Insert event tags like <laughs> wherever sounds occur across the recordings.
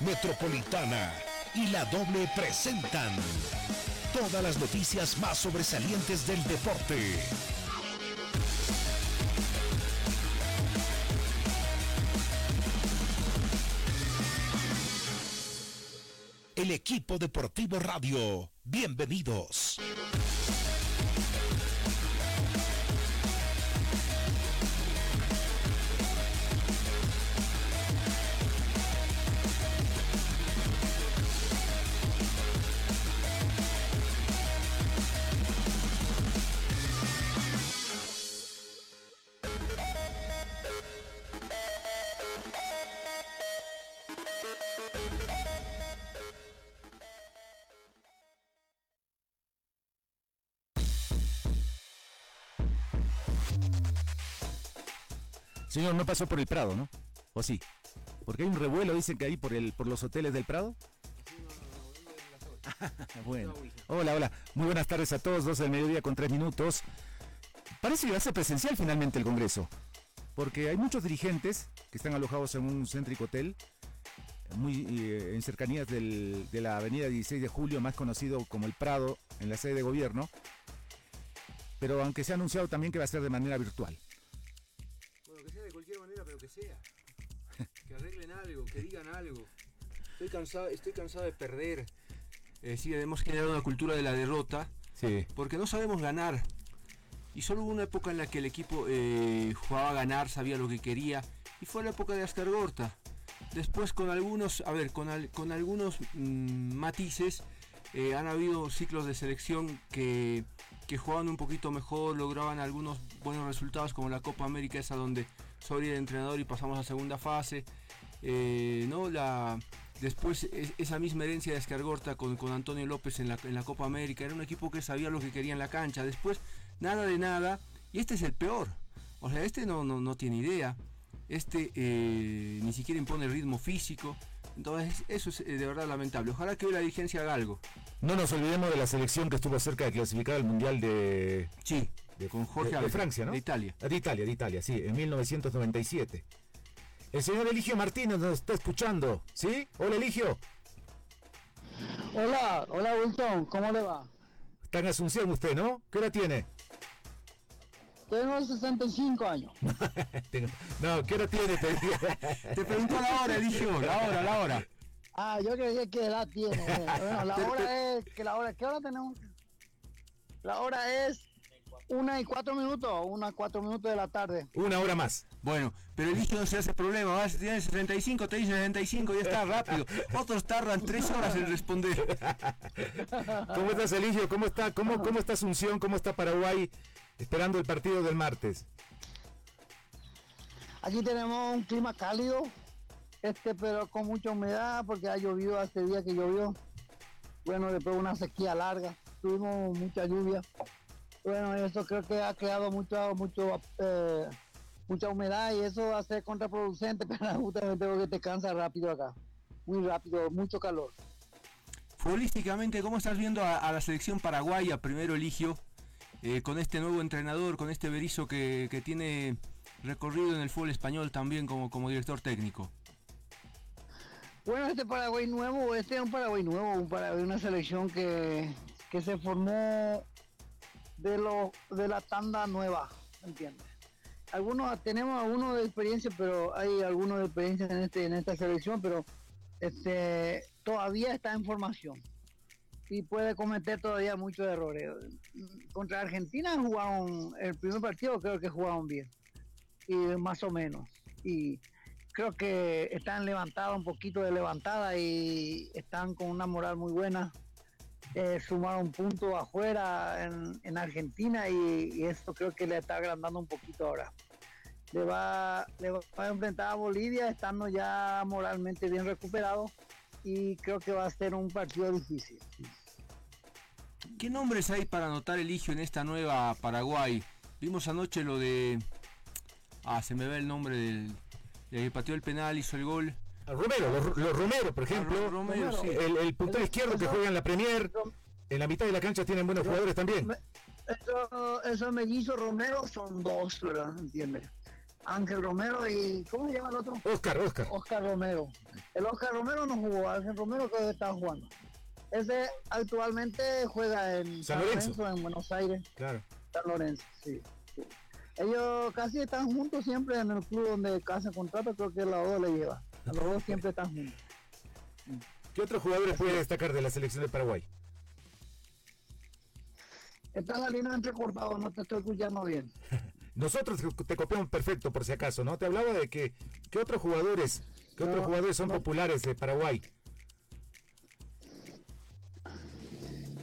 Metropolitana y La Doble presentan todas las noticias más sobresalientes del deporte. El equipo deportivo radio, bienvenidos. Señor, no pasó por el Prado, ¿no? ¿O sí? Porque hay un revuelo, dicen que ahí por, el, por los hoteles del Prado. <laughs> bueno, hola, hola. Muy buenas tardes a todos, 12 del mediodía con 3 minutos. Parece que va a ser presencial finalmente el Congreso, porque hay muchos dirigentes que están alojados en un céntrico hotel, muy eh, en cercanías del, de la avenida 16 de Julio, más conocido como el Prado, en la sede de gobierno, pero aunque se ha anunciado también que va a ser de manera virtual algo, que digan algo. Estoy cansado, estoy cansado de perder. Eh, sí, hemos generado una cultura de la derrota. Sí. Porque no sabemos ganar. Y solo hubo una época en la que el equipo eh, jugaba a ganar, sabía lo que quería. Y fue la época de Ascar Gorta. Después con algunos, a ver, con, con algunos mm, matices, eh, han habido ciclos de selección que, que jugaban un poquito mejor, lograban algunos buenos resultados como la Copa América, esa donde sobre el entrenador y pasamos a segunda fase. Eh, ¿no? la, después esa misma herencia de Escargorta con, con Antonio López en la, en la, Copa América. Era un equipo que sabía lo que quería en la cancha. Después nada de nada. Y este es el peor. O sea, este no, no, no tiene idea. Este eh, ni siquiera impone ritmo físico. Entonces eso es eh, de verdad lamentable. Ojalá que hoy la dirigencia haga algo. No nos olvidemos de la selección que estuvo cerca de clasificar al Mundial de... Sí, con Jorge de, Francia, ¿no? De Italia. De Italia, de Italia, sí, en 1997. El señor Eligio Martínez nos está escuchando, ¿sí? Hola Eligio. Hola, hola Wilton, ¿cómo le va? Está en Asunción usted, ¿no? ¿Qué hora tiene? Tengo 65 años. <laughs> no, ¿qué hora tiene? <laughs> Te pregunto la hora, Eligio, la hora, la hora. Ah, yo creía que edad tiene. Bueno, la hora es que la hora, ¿qué hora tenemos? La hora es una y cuatro minutos, una y cuatro minutos de la tarde. Una hora más. Bueno, pero el hijo no se hace problema, vas, tienes 65, te dice 65 y está rápido. <laughs> Otros tardan tres horas en responder. <laughs> ¿Cómo estás, Eligio? ¿Cómo está, cómo, cómo está Asunción? ¿Cómo está Paraguay esperando el partido del martes? Aquí tenemos un clima cálido, este pero con mucha humedad porque ha llovido hace día que llovió. Bueno, después una sequía larga, tuvimos mucha lluvia. Bueno, eso creo que ha creado mucho, mucho, eh, mucha humedad y eso va a ser contraproducente, <laughs> pero justamente porque te cansa rápido acá. Muy rápido, mucho calor. Futbolísticamente, ¿cómo estás viendo a, la selección paraguaya, primero Eligio, eh, con este nuevo entrenador, con este Berizo que, que, tiene recorrido en el fútbol español también como, como director técnico? Bueno, este Paraguay nuevo, este es un Paraguay nuevo, un Paraguay, una selección que, que se formó de lo de la tanda nueva, ¿entiendes? Algunos tenemos algunos de experiencia, pero hay algunos de experiencia en este en esta selección, pero este todavía está en formación y puede cometer todavía muchos errores. Contra Argentina jugaron el primer partido, creo que jugaron bien y más o menos y creo que están levantados un poquito de levantada y están con una moral muy buena eh, sumaron punto afuera en, Argentina y, esto creo que le está agrandando un poquito ahora. Le va, le va a enfrentar a Bolivia estando ya moralmente bien recuperado y creo que va a ser un partido difícil. ¿Qué nombres hay para anotar Eligio en esta nueva Paraguay? Vimos anoche lo de... Ah, se me ve el nombre del... que pateó el penal, hizo el gol. Romero, los, Romero, por ejemplo. el, el puntero izquierdo que juega en la Premier. En la mitad de la cancha tienen buenos jugadores también. Eso, eso hizo Romero son dos, ¿verdad? ¿Entiendes? Ángel Romero y ¿cómo se llama el otro? Oscar, Oscar. Oscar Romero. El Oscar Romero no jugó, Ángel Romero que estaba jugando. Ese actualmente juega en San Lorenzo. en Buenos Aires, Claro. San Lorenzo, sí, sí. Ellos casi están juntos siempre en el club donde hacen contrato, creo que la O le lleva. Los dos siempre están juntos. ¿Qué otros jugadores puede destacar de la selección de Paraguay? Está la línea entrecortada, no te estoy escuchando bien. <laughs> Nosotros te copiamos perfecto, por si acaso, ¿no? Te hablaba de que, ¿qué otros jugadores, qué otros jugadores son no. populares de Paraguay?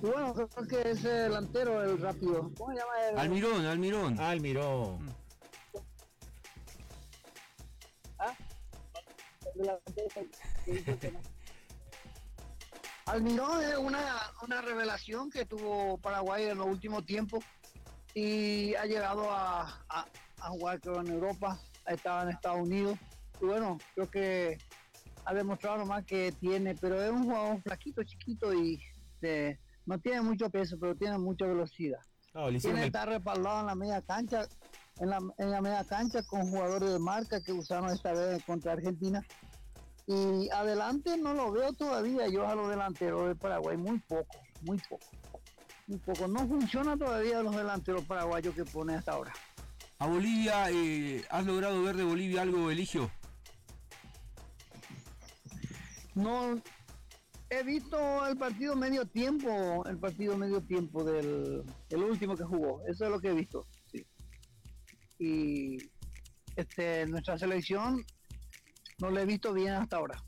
Bueno, creo que ese delantero, el rápido. ¿Cómo se llama el? Almirón, Almirón. Almirón. Que que no. <laughs> Almirón es una, una revelación que tuvo Paraguay en los últimos tiempos y ha llegado a, a, a jugar creo en Europa, ha estado en Estados Unidos y bueno, creo que ha demostrado nomás que tiene, pero es un jugador flaquito, chiquito y eh, no tiene mucho peso, pero tiene mucha velocidad. Hicieron Tiene el- estar respaldado en la media cancha, en la, en la media cancha con jugadores de marca que usaron esta vez contra Argentina. Y adelante no lo veo todavía yo a los delanteros de Paraguay, muy poco, muy poco. Muy poco. No funciona todavía los delanteros paraguayos que pone hasta ahora. A Bolivia, eh, ¿has logrado ver de Bolivia algo, Eligio? No he visto el partido medio tiempo, el partido medio tiempo del el último que jugó. Eso es lo que he visto. sí. Y este nuestra selección no la he visto bien hasta ahora.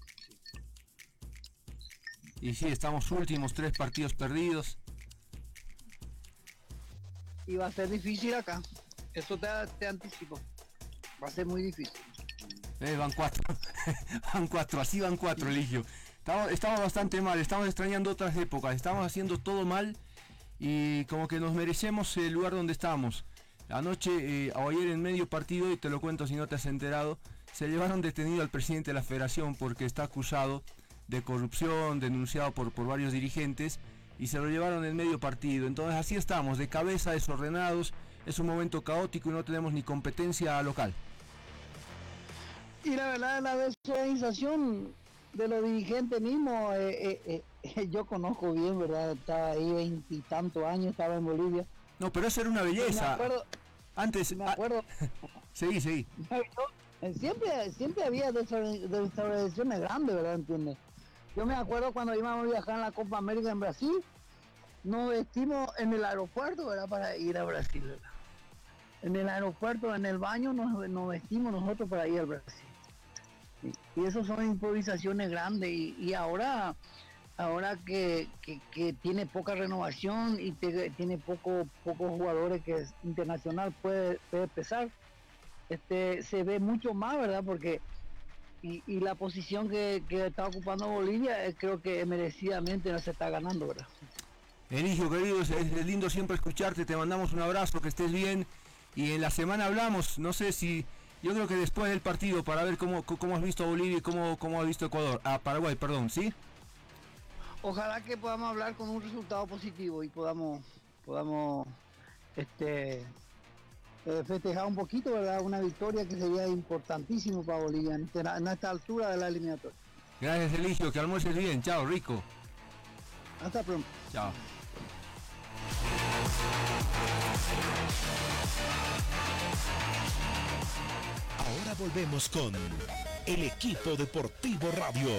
Y sí, estamos últimos, tres partidos perdidos. Y va a ser difícil acá. Eso te, te anticipo. Va a ser muy difícil. Eh, van cuatro. <laughs> van cuatro, así van cuatro, Eligio. Estamos, estamos bastante mal, estamos extrañando otras épocas, estamos haciendo todo mal y como que nos merecemos el lugar donde estamos. Anoche eh, o ayer en medio partido, y te lo cuento si no te has enterado, se llevaron detenido al presidente de la federación porque está acusado de corrupción, denunciado por, por varios dirigentes, y se lo llevaron en medio partido. Entonces así estamos, de cabeza, desordenados, es un momento caótico y no tenemos ni competencia local. Y la verdad, la desorganización de los dirigentes mismos, eh, eh, eh, <laughs> yo conozco bien, ¿verdad? Estaba ahí veintitantos años, estaba en Bolivia. No, pero eso era una Me belleza. acuerdo, Antes, me ah, acuerdo <laughs> seguí, seguí. <laughs> Siempre, siempre había desor- desorganizaciones grandes, ¿verdad? ¿Entiendes? Yo me acuerdo cuando íbamos a viajar en la Copa América en Brasil, nos vestimos en el aeropuerto, ¿verdad? Para ir a Brasil, ¿verdad? En el aeropuerto, en el baño, nos, vestimos nosotros para ir al Brasil. Y eso son improvisaciones grandes y, ahora ahora que, que- tiene poca renovación y tiene poco pocos jugadores que es internacional puede, puede pesar este se ve mucho más verdad porque y, y la posición que, que está ocupando Bolivia eh, creo que merecidamente no se está ganando verdad Eligio, querido, es, es lindo siempre escucharte, te mandamos un abrazo, que estés bien. Y en la semana hablamos, no sé si, yo creo que después del partido, para ver cómo, cómo has visto a Bolivia y cómo, cómo has visto a Ecuador, a Paraguay, perdón, ¿sí? ojalá que podamos hablar con un resultado positivo y podamos podamos este eh, festejar un poquito verdad una victoria que sería importantísimo para Bolivia en esta, en esta altura de la eliminatoria Gracias, Eligio, que almuerces bien, chao, rico. hasta pronto Chao. Ahora volvemos con el equipo deportivo radio.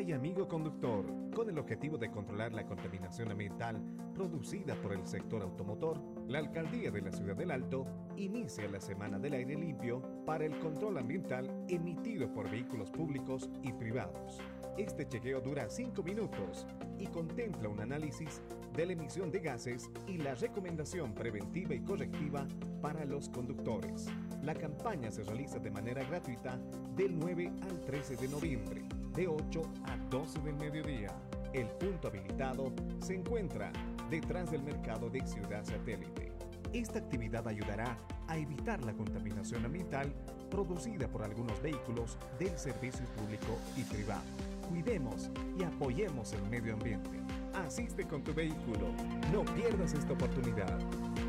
Y amigo conductor, con el objetivo de controlar la contaminación ambiental producida por el sector automotor, la Alcaldía de la Ciudad del Alto inicia la Semana del Aire Limpio para el control ambiental emitido por vehículos públicos y privados. Este chequeo dura 5 minutos y contempla un análisis de la emisión de gases y la recomendación preventiva y correctiva para los conductores. La campaña se realiza de manera gratuita del 9 al 13 de noviembre, de 8 a 12 del mediodía. El punto habilitado se encuentra detrás del mercado de Ciudad Satélite. Esta actividad ayudará a evitar la contaminación ambiental producida por algunos vehículos del servicio público y privado. Cuidemos y apoyemos el medio ambiente. Asiste con tu vehículo. No pierdas esta oportunidad.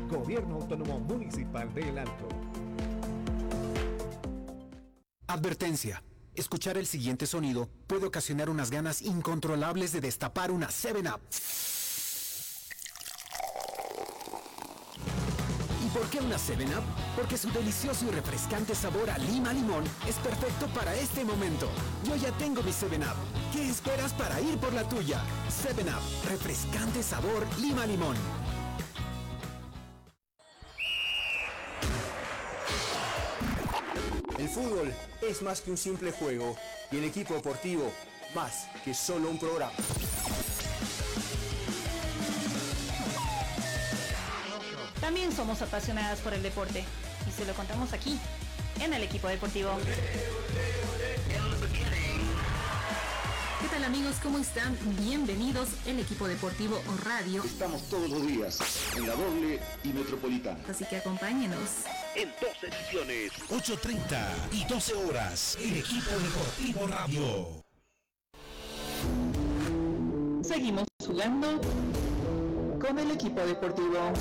Gobierno Autónomo Municipal de El Alto. Advertencia. Escuchar el siguiente sonido puede ocasionar unas ganas incontrolables de destapar una 7-Up. ¿Y por qué una 7-Up? Porque su delicioso y refrescante sabor a lima limón es perfecto para este momento. Yo ya tengo mi 7-Up. ¿Qué esperas para ir por la tuya? 7-Up, refrescante sabor lima fútbol es más que un simple juego y el equipo deportivo más que solo un programa. También somos apasionadas por el deporte y se lo contamos aquí, en el equipo deportivo. ¿Qué tal amigos? ¿Cómo están? Bienvenidos el equipo deportivo radio. Estamos todos los días en la doble y metropolitana. Así que acompáñenos. En dos ediciones, 8.30 y 12 horas, el equipo deportivo radio. Seguimos jugando con el equipo deportivo.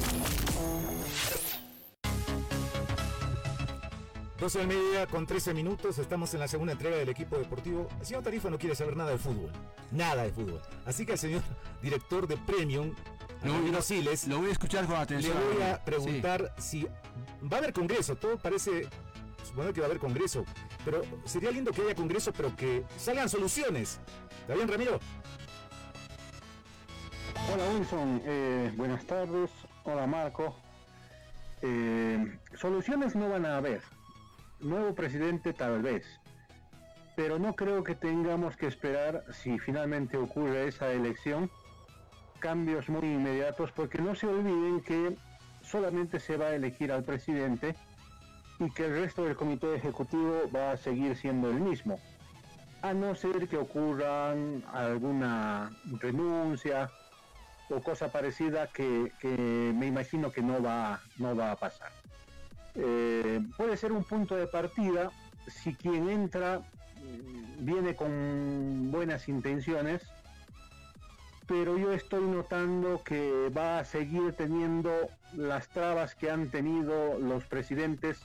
12 del mediodía con 13 minutos, estamos en la segunda entrega del equipo deportivo. El señor Tarifa no quiere saber nada de fútbol, nada de fútbol. Así que el señor director de Premium, Lo voy, a- Siles, lo voy a escuchar con le atención. voy a preguntar si va a haber congreso. Todo parece suponer que va a haber congreso, pero sería lindo que haya congreso, pero que salgan soluciones. ¿Está bien, Ramiro? Hola Wilson, eh, buenas tardes. Hola Marco. Eh, soluciones no van a haber. Nuevo presidente tal vez. Pero no creo que tengamos que esperar si finalmente ocurre esa elección cambios muy inmediatos porque no se olviden que solamente se va a elegir al presidente y que el resto del comité ejecutivo va a seguir siendo el mismo a no ser que ocurran alguna renuncia o cosa parecida que, que me imagino que no va, no va a pasar. Eh, puede ser un punto de partida si quien entra mm, viene con buenas intenciones, pero yo estoy notando que va a seguir teniendo las trabas que han tenido los presidentes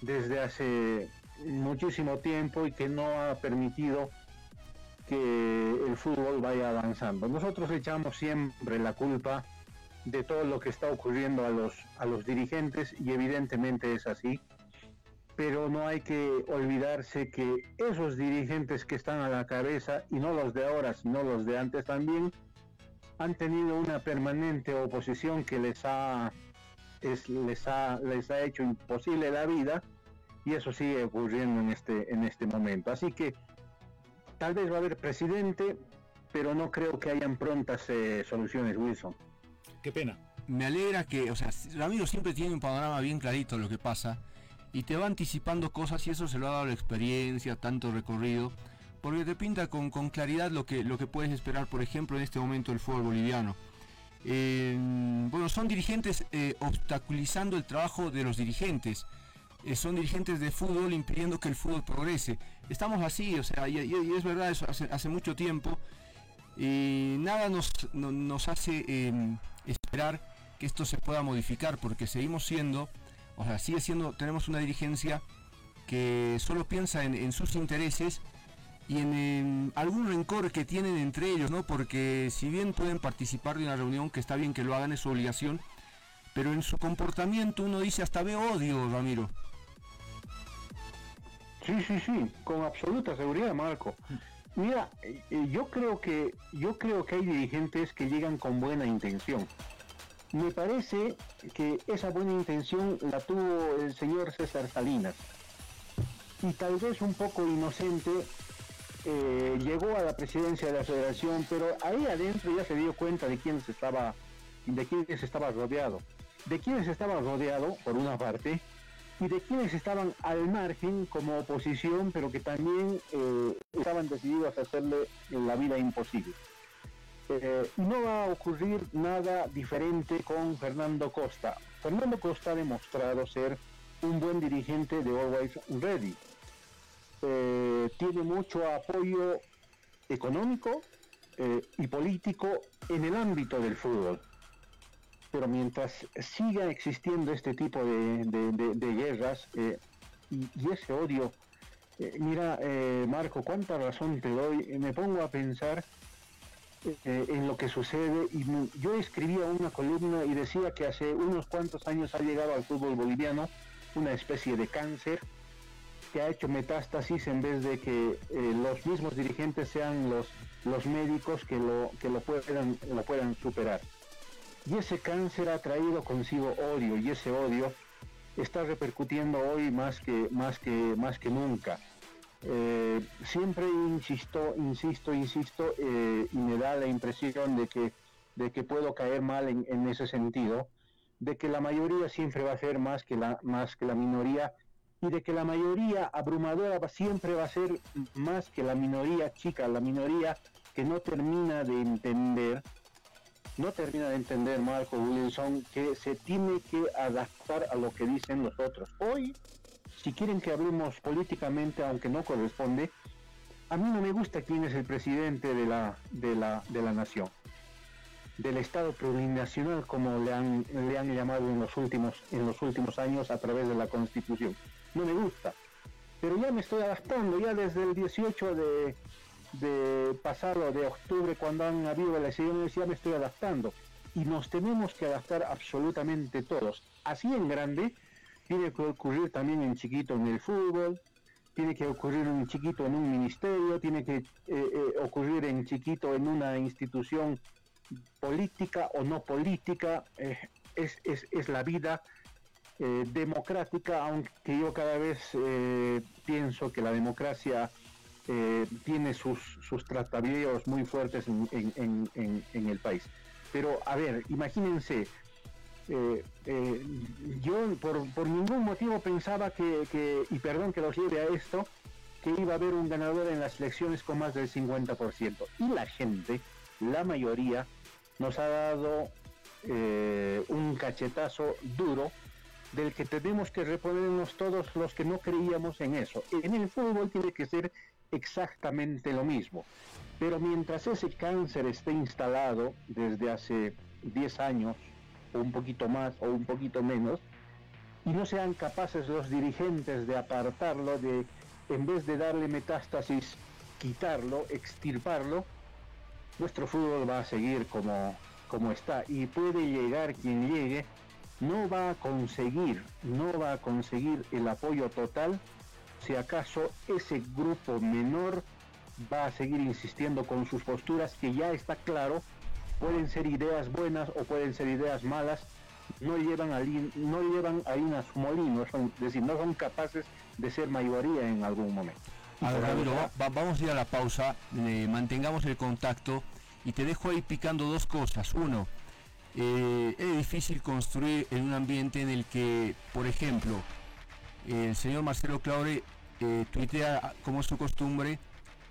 desde hace muchísimo tiempo y que no ha permitido que el fútbol vaya avanzando. Nosotros echamos siempre la culpa de todo lo que está ocurriendo a los, a los dirigentes y evidentemente es así, pero no hay que olvidarse que esos dirigentes que están a la cabeza, y no los de ahora, sino los de antes también, han tenido una permanente oposición que les ha, es- les ha, les ha hecho imposible la vida y eso sigue ocurriendo en este, en este momento. Así que tal vez va a haber presidente, pero no creo que hayan prontas eh, soluciones, Wilson. Qué pena. Me alegra que, o sea, Ramiro siempre tiene un panorama bien clarito de lo que pasa y te va anticipando cosas y eso se lo ha dado la experiencia, tanto recorrido, porque te pinta con, con claridad lo que, lo que puedes esperar, por ejemplo, en este momento del fútbol boliviano. Bueno, son dirigentes eh, obstaculizando el trabajo de los dirigentes. Eh, son dirigentes de fútbol impidiendo que el fútbol progrese. Estamos así, o sea, y, es verdad, eso hace, hace mucho tiempo. Y nada nos, no- nos hace eh, esperar que esto se pueda modificar, porque seguimos siendo, o sea, sigue siendo, tenemos una dirigencia que solo piensa en, en sus intereses y en, em, algún rencor que tienen entre ellos, ¿no? Porque si bien pueden participar de una reunión, que está bien que lo hagan, es su obligación, pero en su comportamiento uno dice hasta ve odio, Ramiro. Sí, sí, sí, con absoluta seguridad, Marco. Mira, eh, eh, yo creo que yo creo que hay dirigentes que llegan con buena intención. Me parece que esa buena intención la tuvo el señor César Salinas y tal vez un poco inocente eh, llegó a la presidencia de la Federación, pero ahí adentro ya se dio cuenta de quiénes estaba de quiénes estaba rodeado, de quiénes estaba rodeado por una parte y de quienes estaban al margen como oposición, pero que también eh, estaban decididos a hacerle la vida imposible. Y no va a ocurrir nada diferente con Fernando Costa. Fernando Costa ha demostrado ser un buen dirigente de Always Ready. Eh, tiene mucho apoyo económico eh, y político en el ámbito del fútbol. Pero mientras siga existiendo este tipo de, guerras eh, y, ese odio, mira, Marco, cuánta razón te doy, me pongo a pensar en lo que sucede y yo escribía una columna y decía que hace unos cuantos años ha llegado al fútbol boliviano una especie de cáncer que ha hecho metástasis en vez de que eh, los mismos dirigentes sean los, los médicos que lo, que lo puedan, lo puedan superar. Y ese cáncer ha traído consigo odio y ese odio está repercutiendo hoy más que, más que, más que nunca. Eh, siempre insisto, insisto, insisto, eh, y me da la impresión de que, de que puedo caer mal en, ese sentido, de que la mayoría siempre va a ser más que la, más que la minoría y de que la mayoría abrumadora siempre va a ser más que la minoría chica, la minoría que no termina de entender, no termina de entender Marco Wilson, que se tiene que adaptar a lo que dicen los otros. Hoy, si quieren que hablemos políticamente, aunque no corresponde, a mí no me gusta quién es el presidente de la, de la, de la nación, del Estado plurinacional, como le han, le han llamado en los, últimos, en los últimos años a través de la Constitución no me gusta. Pero ya me estoy adaptando, ya desde el 18 de, de pasado de octubre, cuando han habido elecciones, ya me estoy adaptando. Y nos tenemos que adaptar absolutamente todos. Así en grande, tiene que ocurrir también en chiquito en el fútbol, tiene que ocurrir en chiquito en un ministerio, tiene que eh, eh, ocurrir en chiquito en una institución política o no política. Eh, es, es, es la vida democrática, aunque yo cada vez pienso que la democracia tiene sus, sus muy fuertes en, el país. Pero, a ver, imagínense, yo por, ningún motivo pensaba que, y perdón que los lleve a esto, que iba a haber un ganador en las elecciones con más del 50%. Y la gente, la mayoría, nos ha dado un cachetazo duro del que tenemos que reponernos todos los que no creíamos en eso. En el fútbol tiene que ser exactamente lo mismo. Pero mientras ese cáncer esté instalado desde hace 10 años, o un poquito más, o un poquito menos, y no sean capaces los dirigentes de apartarlo, de en vez de darle metástasis, quitarlo, extirparlo, nuestro fútbol va a seguir como, como está. Y puede llegar quien llegue, no va a conseguir, no va a conseguir el apoyo total si acaso ese grupo menor va a seguir insistiendo con sus posturas que ya está claro, pueden ser ideas buenas o pueden ser ideas malas, no llevan, a, no llevan a su molino, es decir, no son capaces de ser mayoría en algún momento. A ver, vamos a ir a la pausa, eh, mantengamos el contacto y te dejo ahí picando dos cosas. Uno, eh, es difícil construir en un ambiente en el que, por ejemplo, el señor Marcelo Claure eh, tuitea como es su costumbre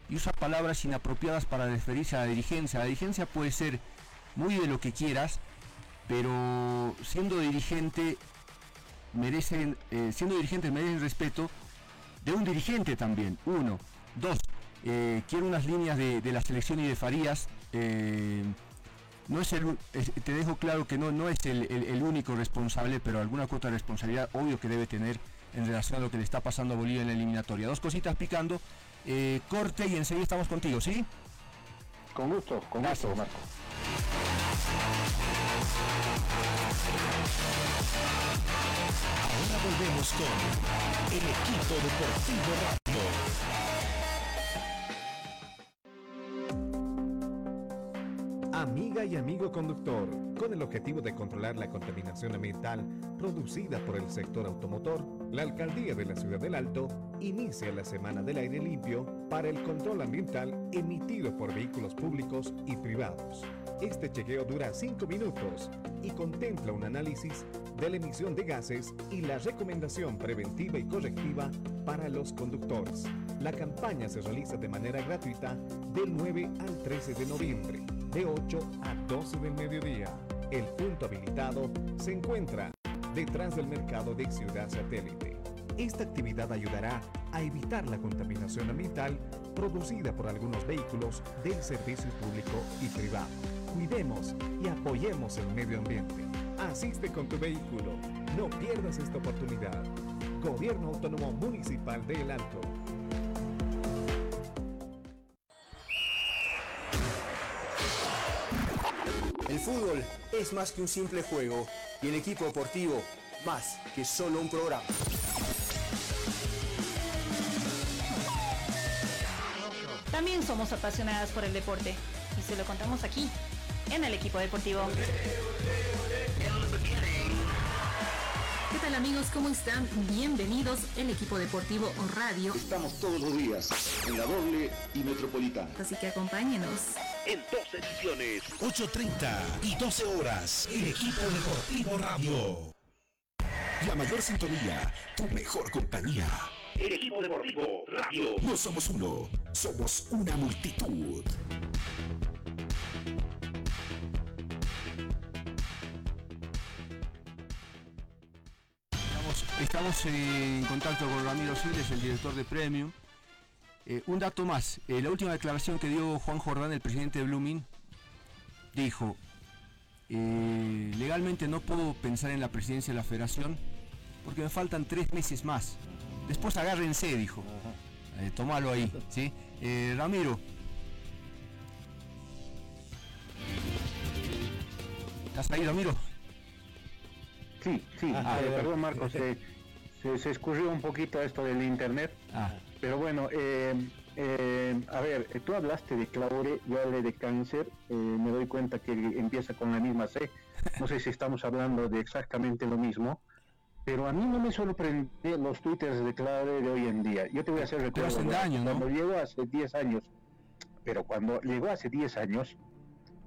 y usa palabras inapropiadas para referirse a la dirigencia. La dirigencia puede ser muy de lo que quieras, pero siendo dirigente merecen, eh, siendo dirigente merecen respeto de un dirigente también. Uno, dos, eh, quiero unas líneas de, de, la selección y de Farías no es el, te dejo claro que no, no es el, único responsable, pero alguna cuota de responsabilidad obvio que debe tener en relación a lo que le está pasando a Bolivia en la eliminatoria. Dos cositas picando, eh, corte y enseguida estamos contigo, ¿sí? Con gusto, con gusto, Marco. Ahora volvemos con el equipo deportivo conductor, con el objetivo de controlar la contaminación ambiental producida por el sector automotor, la Alcaldía de la Ciudad del Alto inicia la Semana del Aire Limpio para el control ambiental emitido por vehículos públicos y privados. Este chequeo dura 5 minutos y contempla un análisis de la emisión de gases y la recomendación preventiva y correctiva para los conductores. La campaña se realiza de manera gratuita del 9 al 13 de noviembre de 8 a 12 del mediodía. El punto habilitado se encuentra detrás del mercado de Ciudad Satélite. Esta actividad ayudará a evitar la contaminación ambiental producida por algunos vehículos del servicio público y privado. Cuidemos y apoyemos el medio ambiente. Asiste con tu vehículo. No pierdas esta oportunidad. Gobierno Autónomo Municipal de El Alto. Fútbol es más que un simple juego y el equipo deportivo más que solo un programa. También somos apasionadas por el deporte y se lo contamos aquí, en el equipo deportivo. ¿Qué tal amigos? ¿Cómo están? Bienvenidos el equipo deportivo radio. Estamos todos los días en la doble y metropolitana. Así que acompáñenos. En dos ediciones, 8.30 y 12 horas, el equipo deportivo radio. La mayor sintonía, tu mejor compañía. El equipo deportivo radio. No somos uno, somos una multitud. Estamos, en contacto con Ramiro Siles, el director de Premium. Eh, un dato más, eh, la última declaración que dio Juan Jordán, el presidente de Blooming, dijo, eh, legalmente no puedo pensar en la presidencia de la federación porque me faltan tres meses más. Después agárrense, dijo. tomalo ahí, ¿sí? Ramiro. ¿Estás ahí, Ramiro? Sí, sí, ah, perdón Marcos, <laughs> se, se, escurrió un poquito esto del internet, ah. pero bueno, eh, eh, a ver, tú hablaste de Claure, yo hablé de cáncer, eh, me doy cuenta que empieza con la misma C, no sé si estamos hablando de exactamente lo mismo, pero a mí no me sorprende los twitters de Claure de hoy en día. Yo te voy a hacer recuerdo, cuando llegó hace 10 años, pero cuando llegó hace 10 años,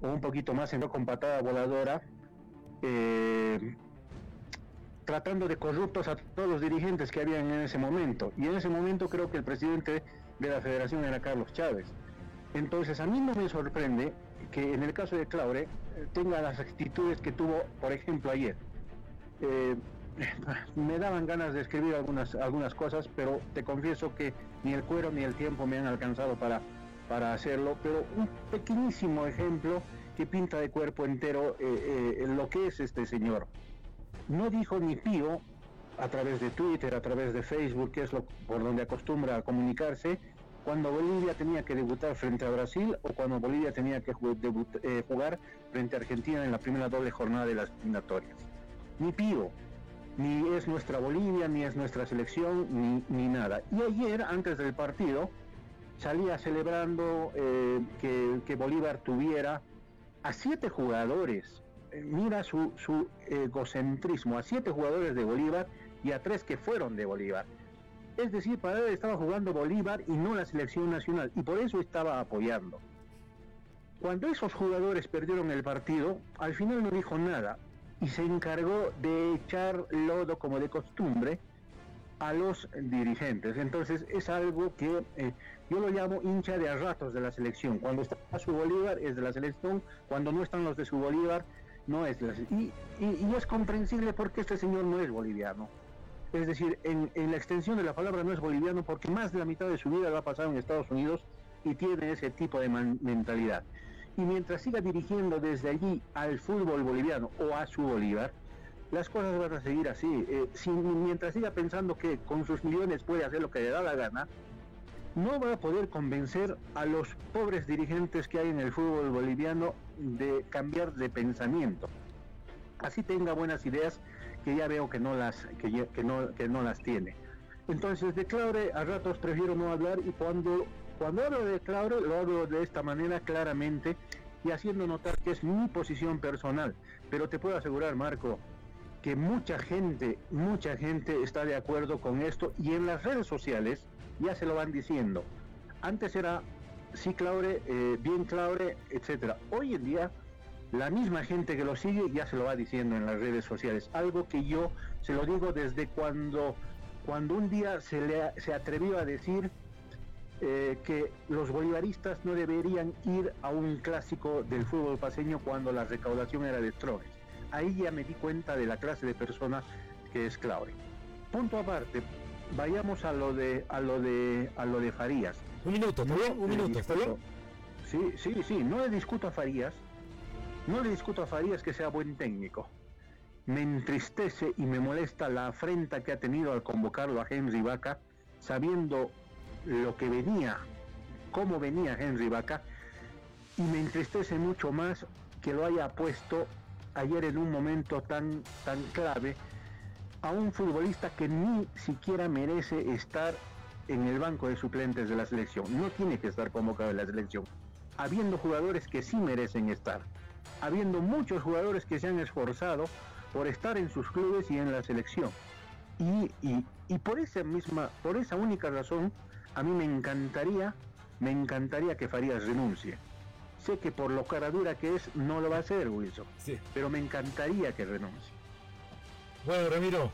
o un poquito más, entró con patada voladora, eh, tratando de corruptos a todos los dirigentes que habían en ese momento. Y en ese momento creo que el presidente de la federación era Carlos Chávez. Entonces a mí no me sorprende que en el caso de Claure eh, tenga las actitudes que tuvo, por ejemplo, ayer. Eh, <laughs> me daban ganas de escribir algunas, algunas cosas, pero te confieso que ni el cuero ni el tiempo me han alcanzado para, para hacerlo, pero un pequeñísimo ejemplo que pinta de cuerpo entero eh, lo que es este señor no dijo ni pío a través de Twitter, a través de Facebook, que es lo por donde acostumbra a comunicarse, cuando Bolivia tenía que debutar frente a Brasil o cuando Bolivia tenía que eh, jugar frente a Argentina en la primera doble jornada de las eliminatorias. Ni pío, ni es nuestra Bolivia, ni es nuestra selección, ni, nada. Y ayer, antes del partido, salía celebrando eh, que, que Bolívar tuviera a siete jugadores mira su, su egocentrismo a siete jugadores de Bolívar y a tres que fueron de Bolívar. Es decir, para él estaba jugando Bolívar y no la selección nacional, y por eso estaba apoyando. Cuando esos jugadores perdieron el partido, al final no dijo nada y se encargó de echar lodo como de costumbre a los dirigentes. Entonces es algo que eh, yo lo llamo hincha de a ratos de la selección. Cuando está su Bolívar es de la selección, cuando no están los de su Bolívar no es y, y, es comprensible porque este señor no es boliviano. Es decir, en, la extensión de la palabra no es boliviano porque más de la mitad de su vida lo ha pasado en Estados Unidos y tiene ese tipo de mentalidad. Y mientras siga dirigiendo desde allí al fútbol boliviano o a su Bolívar, las cosas van a seguir así. Eh, mientras siga pensando que con sus millones puede hacer lo que le da la gana, no va a poder convencer a los pobres dirigentes que hay en el fútbol boliviano de cambiar de pensamiento. Así tenga buenas ideas que ya veo que no las, que, no, que no las tiene. Entonces de Claure a ratos prefiero no hablar y cuando, cuando hablo de Claure lo hablo de esta manera claramente y haciendo notar que es mi posición personal. Pero te puedo asegurar, Marco, que mucha gente, mucha gente está de acuerdo con esto y en las redes sociales ya se lo van diciendo. Antes era sí Claure, eh, bien Claure, etcétera. Hoy en día la misma gente que lo sigue ya se lo va diciendo en las redes sociales. Algo que yo se lo digo desde cuando, cuando un día se, le, se atrevió a decir eh, que los bolivaristas no deberían ir a un clásico del fútbol paseño cuando la recaudación era de Trones. Ahí ya me di cuenta de la clase de persona que es Claure. Punto aparte, vayamos a lo de a lo de a lo de Farías. Un minuto, ¿está bien? Un minuto, ¿está bien? Sí, sí, sí, no le discuto a Farías, no le discuto a Farías que sea buen técnico. Me entristece y me molesta la afrenta que ha tenido al convocarlo a Henry Vaca, sabiendo lo que venía, cómo venía Henry Vaca, y me entristece mucho más que lo haya puesto ayer en un momento tan, tan clave a un futbolista que ni siquiera merece estar en el banco de suplentes de la selección. No tiene que estar convocado en la selección. Habiendo jugadores que sí merecen estar. Habiendo muchos jugadores que se han esforzado por estar en sus clubes y en la selección. Y, y por esa misma, por esa única razón, a mí me encantaría, me encantaría que Farías renuncie. Sé que por lo cara dura que es, no lo va a hacer, Wilson. Sí. Pero me encantaría que renuncie. Bueno, Ramiro,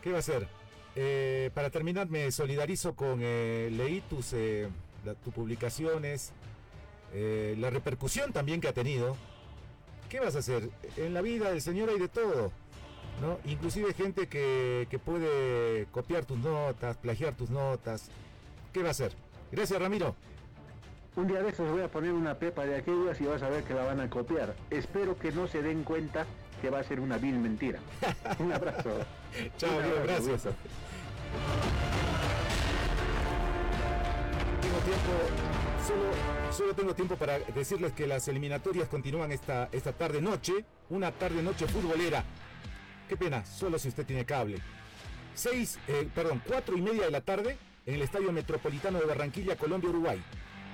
¿qué va a hacer? Eh, para terminar, me solidarizo con, eh, leí tus, eh, tus publicaciones, eh, la repercusión también que ha tenido. ¿Qué vas a hacer? En la vida del Señor hay de todo, ¿no? Inclusive gente que, puede copiar tus notas, plagiar tus notas. ¿Qué va a hacer? Gracias, Ramiro. Un día de estos voy a poner una pepa de aquellas y vas a ver que la van a copiar. Espero que no se den cuenta que va a ser una vil mentira. Un abrazo. <laughs> Chao, Un abrazo. Tengo tiempo, solo, solo tengo tiempo para decirles que las eliminatorias continúan esta, esta tarde noche, una tarde noche futbolera. Qué pena, solo si usted tiene cable. Seis, eh, perdón, cuatro y media de la tarde en el Estadio Metropolitano de Barranquilla, Colombia, Uruguay.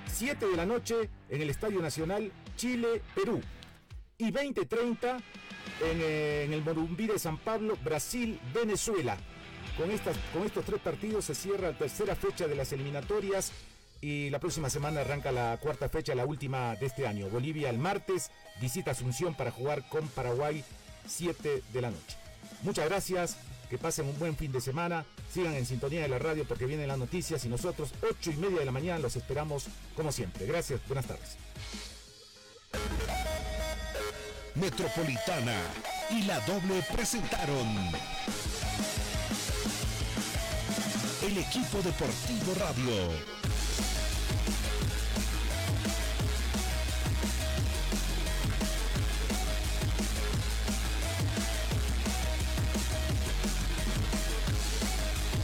7 de la noche en el Estadio Nacional Chile, Perú. Y 20.30 en, eh, en el Morumbí de San Pablo, Brasil, Venezuela. Con, estas, con estos tres partidos se cierra la tercera fecha de las eliminatorias y la próxima semana arranca la cuarta fecha, la última de este año. Bolivia el martes visita Asunción para jugar con Paraguay 7 de la noche. Muchas gracias, que pasen un buen fin de semana, sigan en sintonía de la radio porque vienen las noticias y nosotros 8 y media de la mañana los esperamos como siempre. Gracias, buenas tardes. Metropolitana y la doble presentaron. El equipo deportivo radio